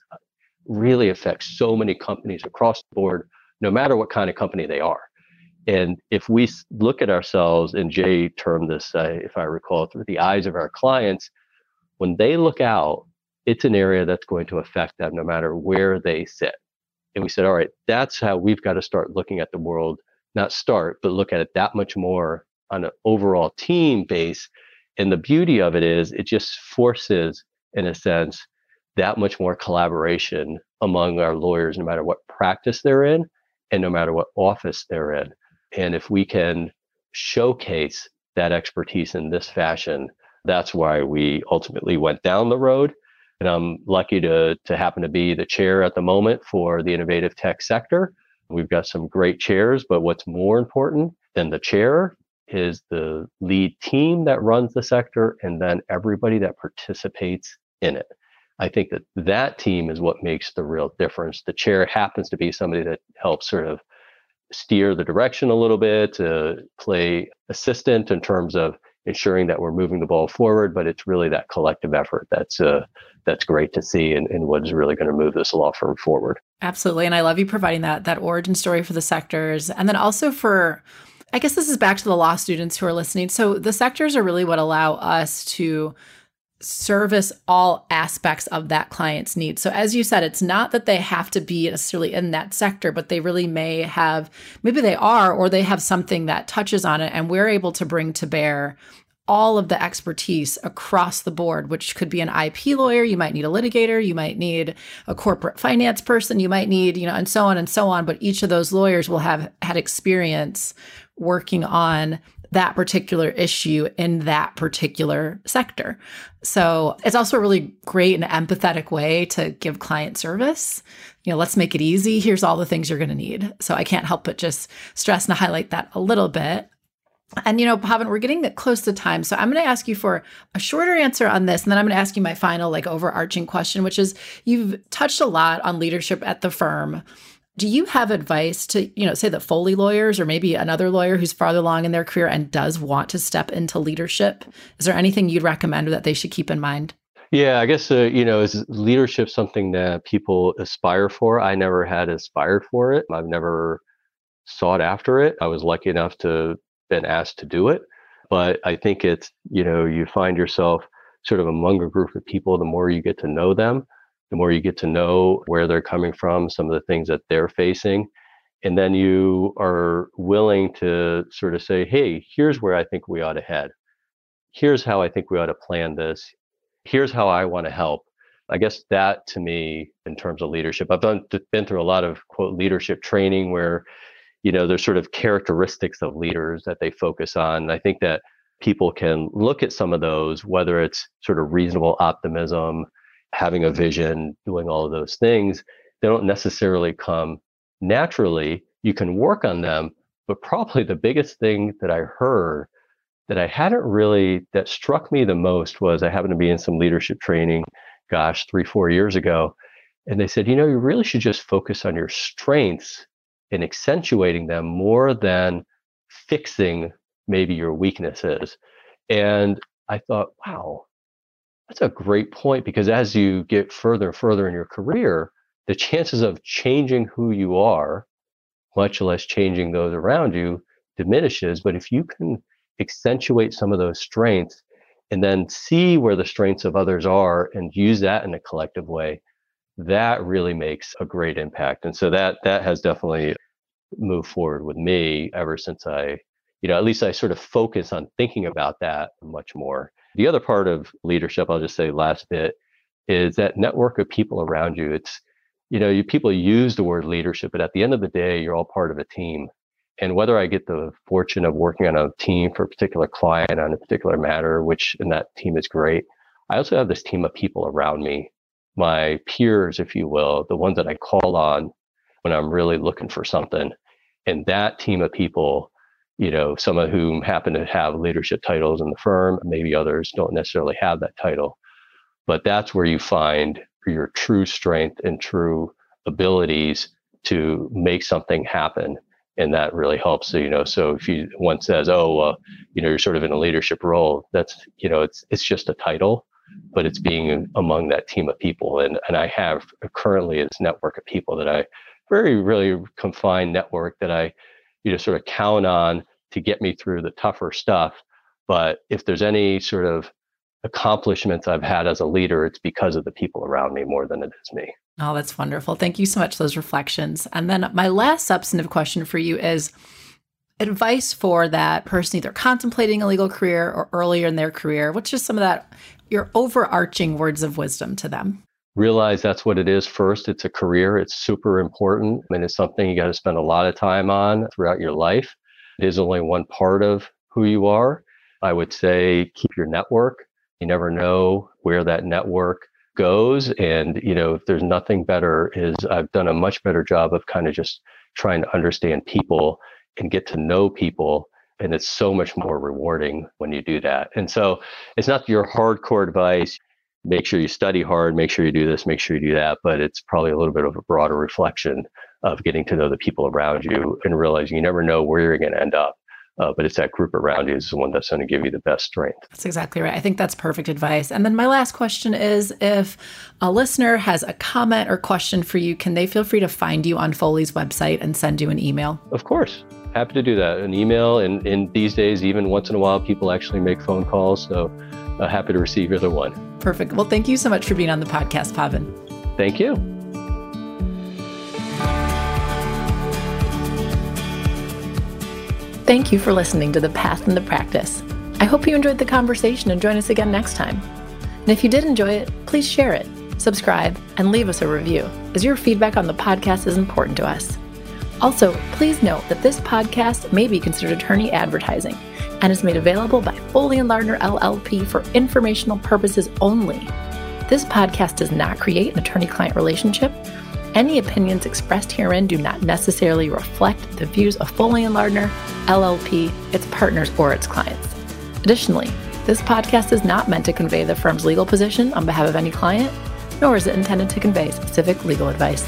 really affects so many companies across the board, no matter what kind of company they are. And if we look at ourselves, and Jay termed this, uh, if I recall, through the eyes of our clients, when they look out, it's an area that's going to affect them no matter where they sit. And we said, all right, that's how we've got to start looking at the world, not start, but look at it that much more on an overall team base. And the beauty of it is it just forces, in a sense, that much more collaboration among our lawyers, no matter what practice they're in and no matter what office they're in. And if we can showcase that expertise in this fashion, that's why we ultimately went down the road and I'm lucky to, to happen to be the chair at the moment for the innovative tech sector. We've got some great chairs, but what's more important than the chair is the lead team that runs the sector and then everybody that participates in it. I think that that team is what makes the real difference. The chair happens to be somebody that helps sort of steer the direction a little bit, to play assistant in terms of ensuring that we're moving the ball forward. But it's really that collective effort that's uh, that's great to see and, and what is really going to move this law firm forward. Absolutely. And I love you providing that that origin story for the sectors and then also for I guess this is back to the law students who are listening. So the sectors are really what allow us to service all aspects of that client's needs. So as you said, it's not that they have to be necessarily in that sector, but they really may have maybe they are or they have something that touches on it and we're able to bring to bear all of the expertise across the board, which could be an IP lawyer, you might need a litigator, you might need a corporate finance person, you might need, you know, and so on and so on. But each of those lawyers will have had experience working on that particular issue in that particular sector. So it's also a really great and empathetic way to give client service. You know, let's make it easy. Here's all the things you're going to need. So I can't help but just stress and highlight that a little bit. And you know, Pavan, we're getting close to time. So I'm going to ask you for a shorter answer on this. And then I'm going to ask you my final, like, overarching question, which is you've touched a lot on leadership at the firm. Do you have advice to, you know, say that Foley lawyers or maybe another lawyer who's farther along in their career and does want to step into leadership? Is there anything you'd recommend that they should keep in mind? Yeah, I guess, uh, you know, is leadership something that people aspire for? I never had aspired for it. I've never sought after it. I was lucky enough to been asked to do it. But I think it's, you know, you find yourself sort of among a group of people, the more you get to know them, the more you get to know where they're coming from, some of the things that they're facing. And then you are willing to sort of say, hey, here's where I think we ought to head. Here's how I think we ought to plan this. Here's how I want to help. I guess that to me, in terms of leadership, I've done, been through a lot of quote leadership training where you know there's sort of characteristics of leaders that they focus on and i think that people can look at some of those whether it's sort of reasonable optimism having a vision doing all of those things they don't necessarily come naturally you can work on them but probably the biggest thing that i heard that i hadn't really that struck me the most was i happened to be in some leadership training gosh three four years ago and they said you know you really should just focus on your strengths and accentuating them more than fixing maybe your weaknesses. And I thought, wow, that's a great point because as you get further and further in your career, the chances of changing who you are, much less changing those around you, diminishes. But if you can accentuate some of those strengths and then see where the strengths of others are and use that in a collective way, that really makes a great impact. And so that that has definitely moved forward with me ever since I, you know, at least I sort of focus on thinking about that much more. The other part of leadership, I'll just say last bit, is that network of people around you. It's, you know, you people use the word leadership, but at the end of the day, you're all part of a team. And whether I get the fortune of working on a team for a particular client on a particular matter, which in that team is great, I also have this team of people around me my peers, if you will, the ones that I call on when I'm really looking for something. And that team of people, you know, some of whom happen to have leadership titles in the firm, maybe others don't necessarily have that title. But that's where you find your true strength and true abilities to make something happen. And that really helps. So, you know, so if you one says, oh, uh, you know, you're sort of in a leadership role, that's, you know, it's, it's just a title but it's being among that team of people. And, and I have currently this network of people that I very, really confined network that I, you know, sort of count on to get me through the tougher stuff. But if there's any sort of accomplishments I've had as a leader, it's because of the people around me more than it is me. Oh, that's wonderful. Thank you so much for those reflections. And then my last substantive question for you is advice for that person either contemplating a legal career or earlier in their career. What's just some of that your overarching words of wisdom to them? Realize that's what it is first. It's a career, it's super important, and it's something you got to spend a lot of time on throughout your life. It is only one part of who you are. I would say keep your network. You never know where that network goes. And, you know, if there's nothing better, is I've done a much better job of kind of just trying to understand people and get to know people and it's so much more rewarding when you do that. And so it's not your hardcore advice. Make sure you study hard, make sure you do this, make sure you do that. But it's probably a little bit of a broader reflection of getting to know the people around you and realizing you never know where you're going to end up. Uh, but it's that group around you is the one that's going to give you the best strength. That's exactly right. I think that's perfect advice. And then my last question is if a listener has a comment or question for you, can they feel free to find you on Foley's website and send you an email? Of course. happy to do that. An email, and in these days, even once in a while, people actually make phone calls. So uh, happy to receive either one. Perfect. Well, thank you so much for being on the podcast, Pavan. Thank you. Thank you for listening to The Path and the Practice. I hope you enjoyed the conversation and join us again next time. And if you did enjoy it, please share it, subscribe, and leave us a review, as your feedback on the podcast is important to us. Also, please note that this podcast may be considered attorney advertising and is made available by Foley and Lardner LLP for informational purposes only. This podcast does not create an attorney client relationship. Any opinions expressed herein do not necessarily reflect the views of Foley and Lardner, LLP, its partners, or its clients. Additionally, this podcast is not meant to convey the firm's legal position on behalf of any client, nor is it intended to convey specific legal advice.